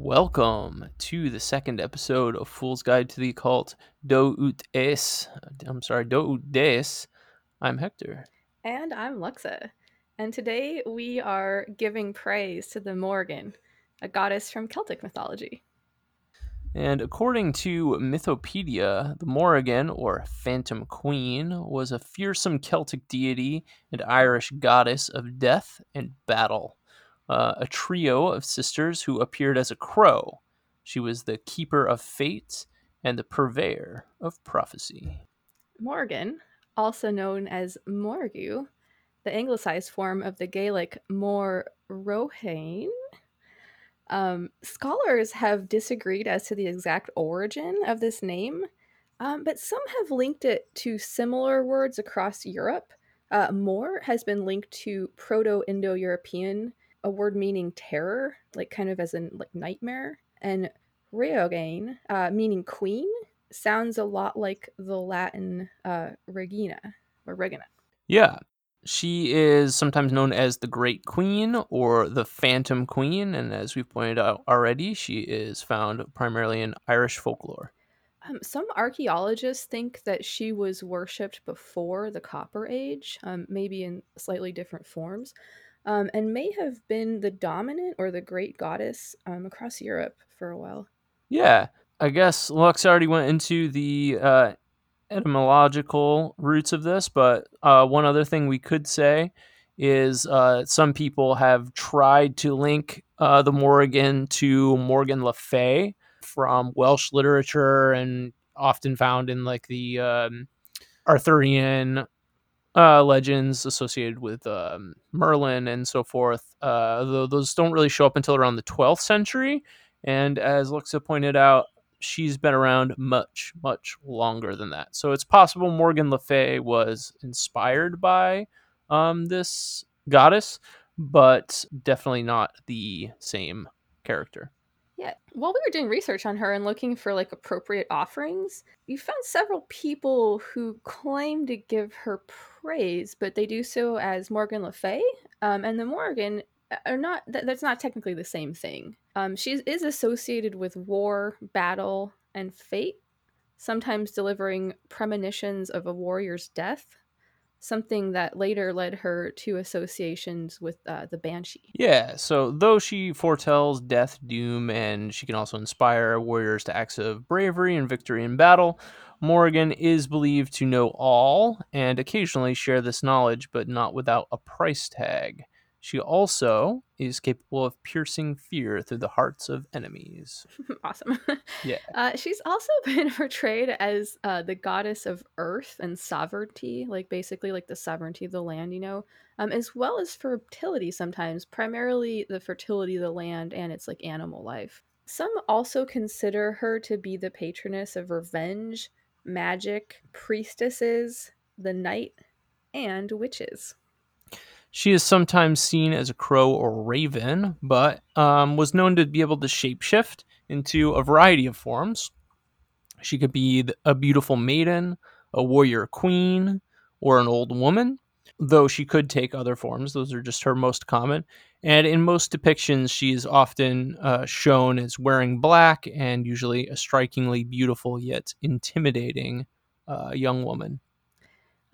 Welcome to the second episode of Fool's Guide to the Occult. Do ut es. I'm sorry, do ut des. I'm Hector. And I'm Luxa. And today we are giving praise to the Morrigan, a goddess from Celtic mythology. And according to Mythopedia, the Morrigan, or Phantom Queen, was a fearsome Celtic deity and Irish goddess of death and battle. Uh, a trio of sisters who appeared as a crow. She was the keeper of fate and the purveyor of prophecy. Morgan, also known as Morgu, the anglicized form of the Gaelic Mor Rohain. Um, scholars have disagreed as to the exact origin of this name, um, but some have linked it to similar words across Europe. Uh, has been linked to Proto Indo European, a word meaning terror, like kind of as in like nightmare, and Reogain, uh, meaning queen, sounds a lot like the Latin uh, Regina or Regina. Yeah. She is sometimes known as the Great Queen or the Phantom Queen, and as we've pointed out already, she is found primarily in Irish folklore. Um, some archaeologists think that she was worshipped before the Copper Age, um, maybe in slightly different forms, um, and may have been the dominant or the great goddess um, across Europe for a while. Yeah, I guess Lux already went into the uh, etymological roots of this, but uh, one other thing we could say is uh, some people have tried to link uh, the Morrigan to Morgan Le Fay from Welsh literature and often found in like the um, Arthurian uh, legends associated with um, Merlin and so forth. Uh, though those don't really show up until around the 12th century. And as Luxa pointed out, she's been around much, much longer than that. So it's possible Morgan Le Fay was inspired by um, this goddess, but definitely not the same character. Yeah. While we were doing research on her and looking for like appropriate offerings, we found several people who claim to give her praise, but they do so as Morgan Le Fay. Um, and the Morgan are not, th- that's not technically the same thing. Um, she is associated with war, battle, and fate, sometimes delivering premonitions of a warrior's death, something that later led her to associations with uh, the Banshee. Yeah, so though she foretells death, doom, and she can also inspire warriors to acts of bravery and victory in battle, Morrigan is believed to know all and occasionally share this knowledge, but not without a price tag. She also is capable of piercing fear through the hearts of enemies. awesome. Yeah. Uh, she's also been portrayed as uh, the goddess of earth and sovereignty, like basically like the sovereignty of the land, you know, um, as well as fertility sometimes, primarily the fertility of the land and its like animal life. Some also consider her to be the patroness of revenge, magic, priestesses, the night, and witches. She is sometimes seen as a crow or raven, but um, was known to be able to shapeshift into a variety of forms. She could be a beautiful maiden, a warrior queen, or an old woman, though she could take other forms. Those are just her most common. And in most depictions, she is often uh, shown as wearing black and usually a strikingly beautiful yet intimidating uh, young woman.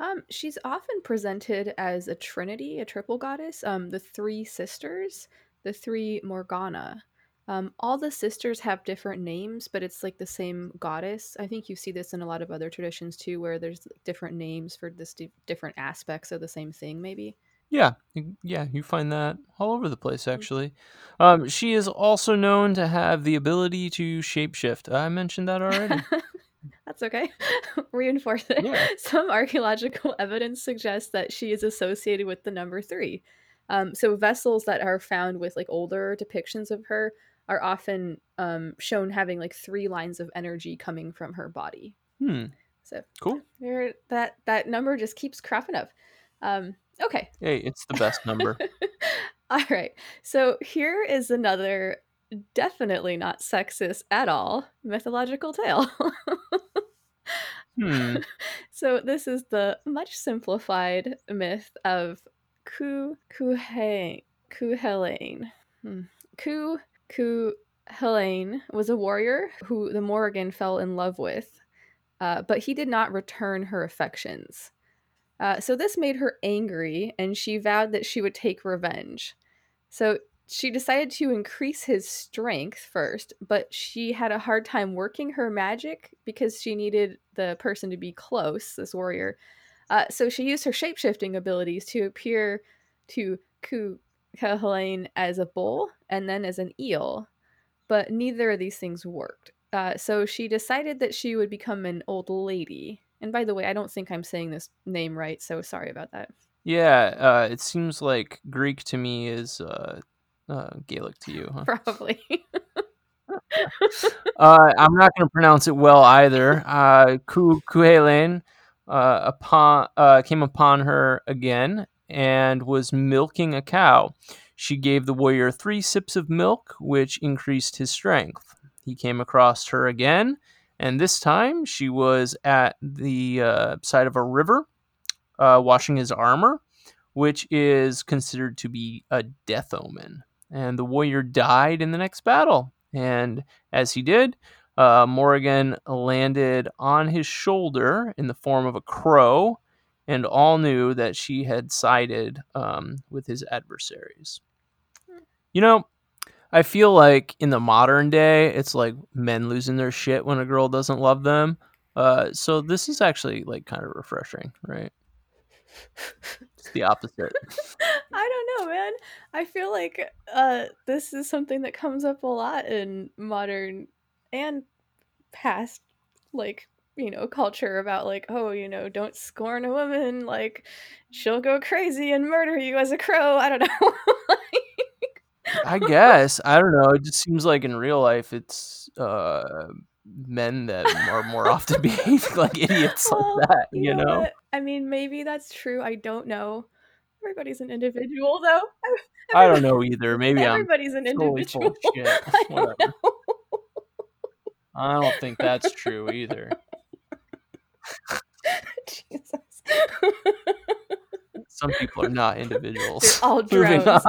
Um, she's often presented as a trinity, a triple goddess. Um, the three sisters, the three Morgana. Um, all the sisters have different names, but it's like the same goddess. I think you see this in a lot of other traditions too, where there's different names for this d- different aspects of the same thing. Maybe. Yeah, yeah, you find that all over the place, actually. Um, she is also known to have the ability to shapeshift. I mentioned that already. That's okay. Reinforce it. Yeah. Some archaeological evidence suggests that she is associated with the number three. Um, so vessels that are found with like older depictions of her are often um, shown having like three lines of energy coming from her body. Hmm. So Cool. that that number just keeps cropping up. Um, okay. Hey, it's the best number. All right. So here is another definitely not sexist at all mythological tale. Hmm. so this is the much simplified myth of Ku Kuhe Kuhelain. Hmm. Ku Ku Helene was a warrior who the Morrigan fell in love with, uh, but he did not return her affections. Uh, so this made her angry, and she vowed that she would take revenge. So she decided to increase his strength first, but she had a hard time working her magic because she needed the person to be close, this warrior. Uh, so she used her shapeshifting abilities to appear to Ku Helene as a bull and then as an eel, but neither of these things worked. Uh, so she decided that she would become an old lady. And by the way, I don't think I'm saying this name right, so sorry about that. Yeah, uh, it seems like Greek to me is uh, uh, Gaelic to you. Huh? Probably. uh, I'm not going to pronounce it well either. Uh, Cuchulainn uh, upon uh, came upon her again and was milking a cow. She gave the warrior three sips of milk, which increased his strength. He came across her again, and this time she was at the uh, side of a river, uh, washing his armor, which is considered to be a death omen. And the warrior died in the next battle. And as he did, uh, Morrigan landed on his shoulder in the form of a crow, and all knew that she had sided um, with his adversaries. You know, I feel like in the modern day, it's like men losing their shit when a girl doesn't love them. Uh, so this is actually like kind of refreshing, right? It's the opposite. I don't know, man. I feel like uh, this is something that comes up a lot in modern and past, like you know, culture about like, oh, you know, don't scorn a woman, like she'll go crazy and murder you as a crow. I don't know. I guess I don't know. It just seems like in real life, it's uh, men that are more often behaving like idiots well, like that. you You know know? I mean, maybe that's true. I don't know. Everybody's an individual, though. I don't know either. Maybe I'm Everybody's an totally full individual. I don't. I don't think that's true either. Jesus. Some people are not individuals. They're all drones.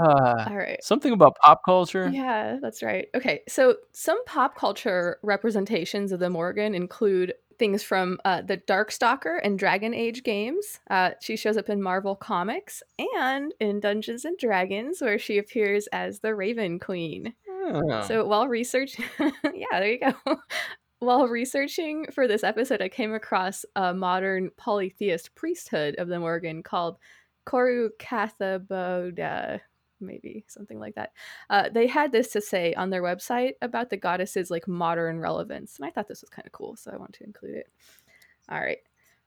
Uh, All right. something about pop culture. Yeah, that's right. Okay, so some pop culture representations of the Morgan include things from uh, the Darkstalker and Dragon Age games. Uh, she shows up in Marvel Comics and in Dungeons and Dragons, where she appears as the Raven Queen. Oh. So while research, yeah, there you go. while researching for this episode, I came across a modern polytheist priesthood of the Morgan called Coru Cathubodua, maybe something like that. Uh, they had this to say on their website about the goddess's like modern relevance, and I thought this was kind of cool, so I want to include it. All right.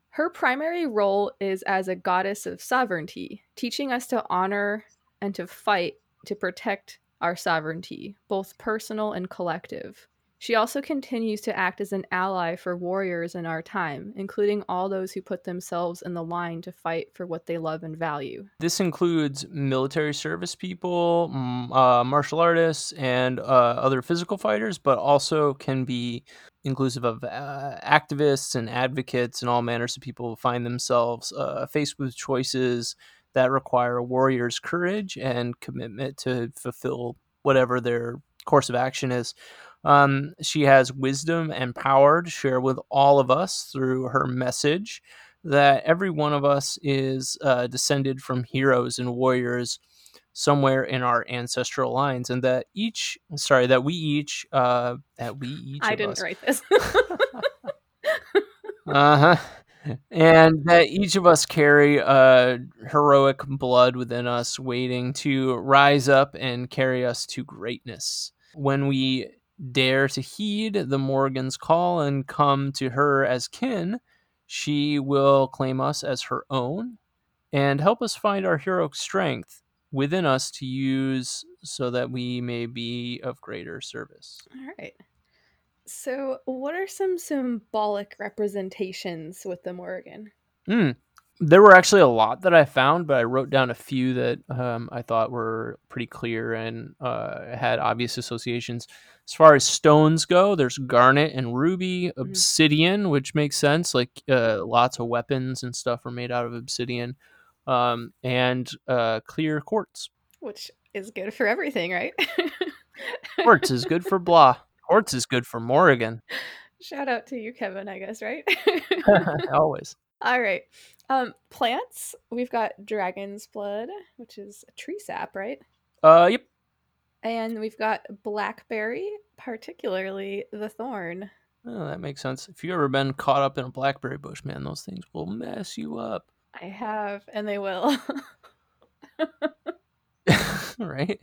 Her primary role is as a goddess of sovereignty, teaching us to honor and to fight to protect our sovereignty, both personal and collective. She also continues to act as an ally for warriors in our time, including all those who put themselves in the line to fight for what they love and value. This includes military service people, uh, martial artists, and uh, other physical fighters, but also can be inclusive of uh, activists and advocates and all manners of people who find themselves uh, faced with choices that require a warrior's courage and commitment to fulfill whatever their course of action is. Um, she has wisdom and power to share with all of us through her message that every one of us is uh, descended from heroes and warriors somewhere in our ancestral lines and that each sorry that we each uh that we each I didn't us write this. uh-huh and that each of us carry uh heroic blood within us waiting to rise up and carry us to greatness when we dare to heed the morgan's call and come to her as kin she will claim us as her own and help us find our heroic strength within us to use so that we may be of greater service All right. So, what are some symbolic representations with the Morgan? Mm. There were actually a lot that I found, but I wrote down a few that um, I thought were pretty clear and uh, had obvious associations. As far as stones go, there's garnet and ruby, obsidian, which makes sense. Like uh, lots of weapons and stuff are made out of obsidian, um, and uh, clear quartz. Which is good for everything, right? Quartz is good for blah. Quartz is good for Morrigan. Shout out to you, Kevin, I guess, right? Always. All right. Um, plants. We've got dragon's blood, which is a tree sap, right? Uh, yep. And we've got blackberry, particularly the thorn. Oh, that makes sense. If you've ever been caught up in a blackberry bush, man, those things will mess you up. I have, and they will. right.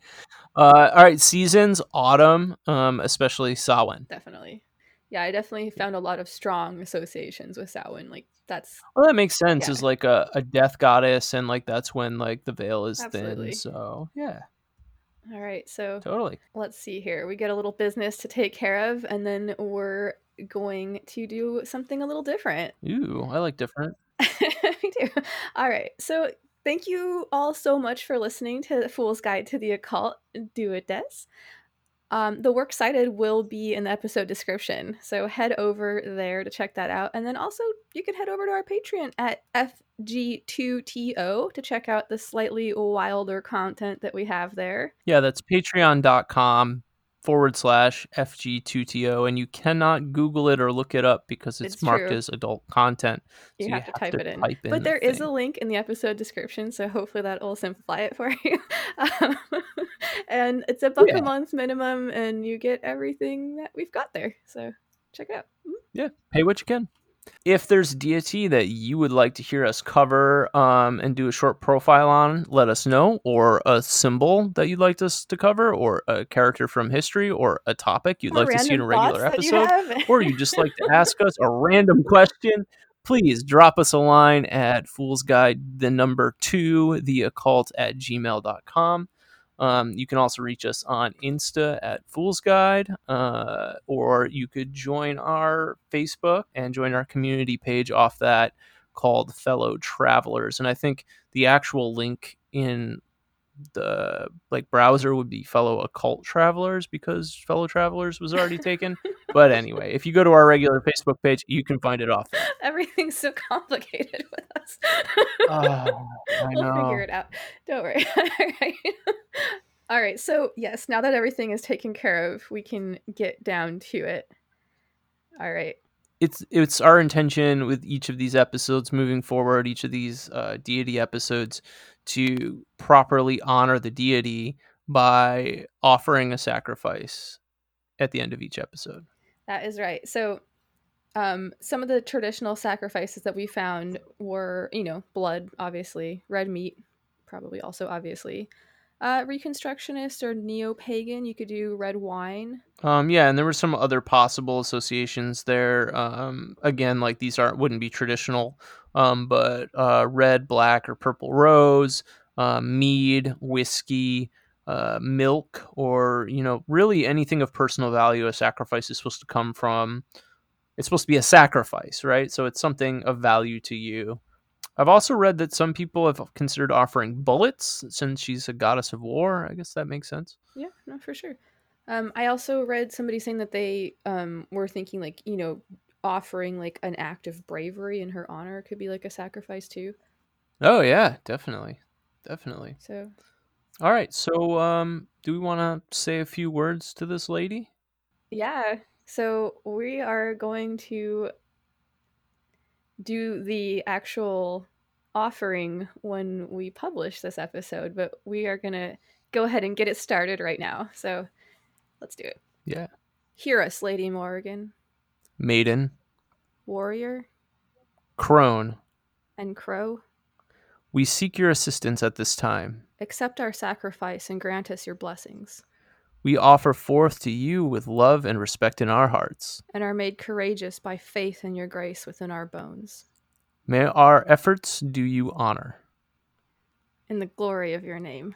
Uh, all right. Seasons: autumn, um, especially Samhain. definitely. Yeah, I definitely found a lot of strong associations with Samhain. Like that's Well, that makes sense. Yeah. Is like a, a death goddess, and like that's when like the veil is Absolutely. thin. So yeah, all right. So totally. let's see here. We get a little business to take care of, and then we're going to do something a little different. Ooh, I like different. Me too. All right. So thank you all so much for listening to the Fool's Guide to the Occult. Do it, Des. Um, the works cited will be in the episode description, so head over there to check that out. And then also, you can head over to our Patreon at FG2TO to check out the slightly wilder content that we have there. Yeah, that's patreon.com forward slash FG2TO, and you cannot Google it or look it up because it's, It's marked true. as adult content. You So have to type it in. type But the there is thing. a link in the episode description, so hopefully that will simplify it for you. Um, and it's a buck Yeah. a month minimum, and you get everything that we've got there. So check it out. yeah, pay what you can. If there's deity that you would like to hear us cover um, and do a short profile on, let us know. Or a symbol that you'd like us to cover, or a character from history, or a topic you'd Or like to see in a regular that you episode. or you just like to ask us a random question, please drop us a line at Fool's Guide, the number two, the occult at gmail.com. Um, you can also reach us on Insta at Fool's Guide, uh, or you could join our Facebook and join our community page off that called Fellow Travelers. And I think the actual link in the like browser would be fellow occult travelers because fellow travelers was already taken but anyway if you go to our regular facebook page you can find it off there. Everything's so complicated with us. Oh, I we'll figure it out. Don't worry. All right. All right. So, yes, now that everything is taken care of, we can get down to it. All right. it's it's our intention with each of these episodes moving forward each of these uh, deity episodes to properly honor the deity by offering a sacrifice at the end of each episode That is right. So, um, some of the traditional sacrifices that we found were, you know, blood, obviously, red meat, probably also obviously. Uh, Reconstructionist or neo pagan, you could do red wine. Um, yeah, and there were some other possible associations there. Um, again, like these aren't wouldn't be traditional, um, but uh, red, black, or purple rose, uh, mead, whiskey, uh, milk, or you know, really anything of personal value. A sacrifice is supposed to come from. It's supposed to be a sacrifice, right? So it's something of value to you. I've also read that some people have considered offering bullets since she's a goddess of war. I guess that makes sense. Yeah, no, for sure. Um, I also read somebody saying that they um, were thinking, like, you know, offering like an act of bravery in her honor could be like a sacrifice too. Oh yeah, definitely, definitely. So, All right, so um, do we want to say a few words to this lady? yeah. So we are going to do the actual offering when we publish this episode, but we are going to go ahead and get it started right now. So let's do it. Yeah. Hear us, Lady Morrigan, Maiden, Warrior, crone, and Crow. we seek your assistance at this time. Accept our sacrifice and grant us your blessings, We offer forth to you with love and respect in our hearts. and are made courageous by faith in your grace within our bones. May our efforts do you honor. In the glory of your name.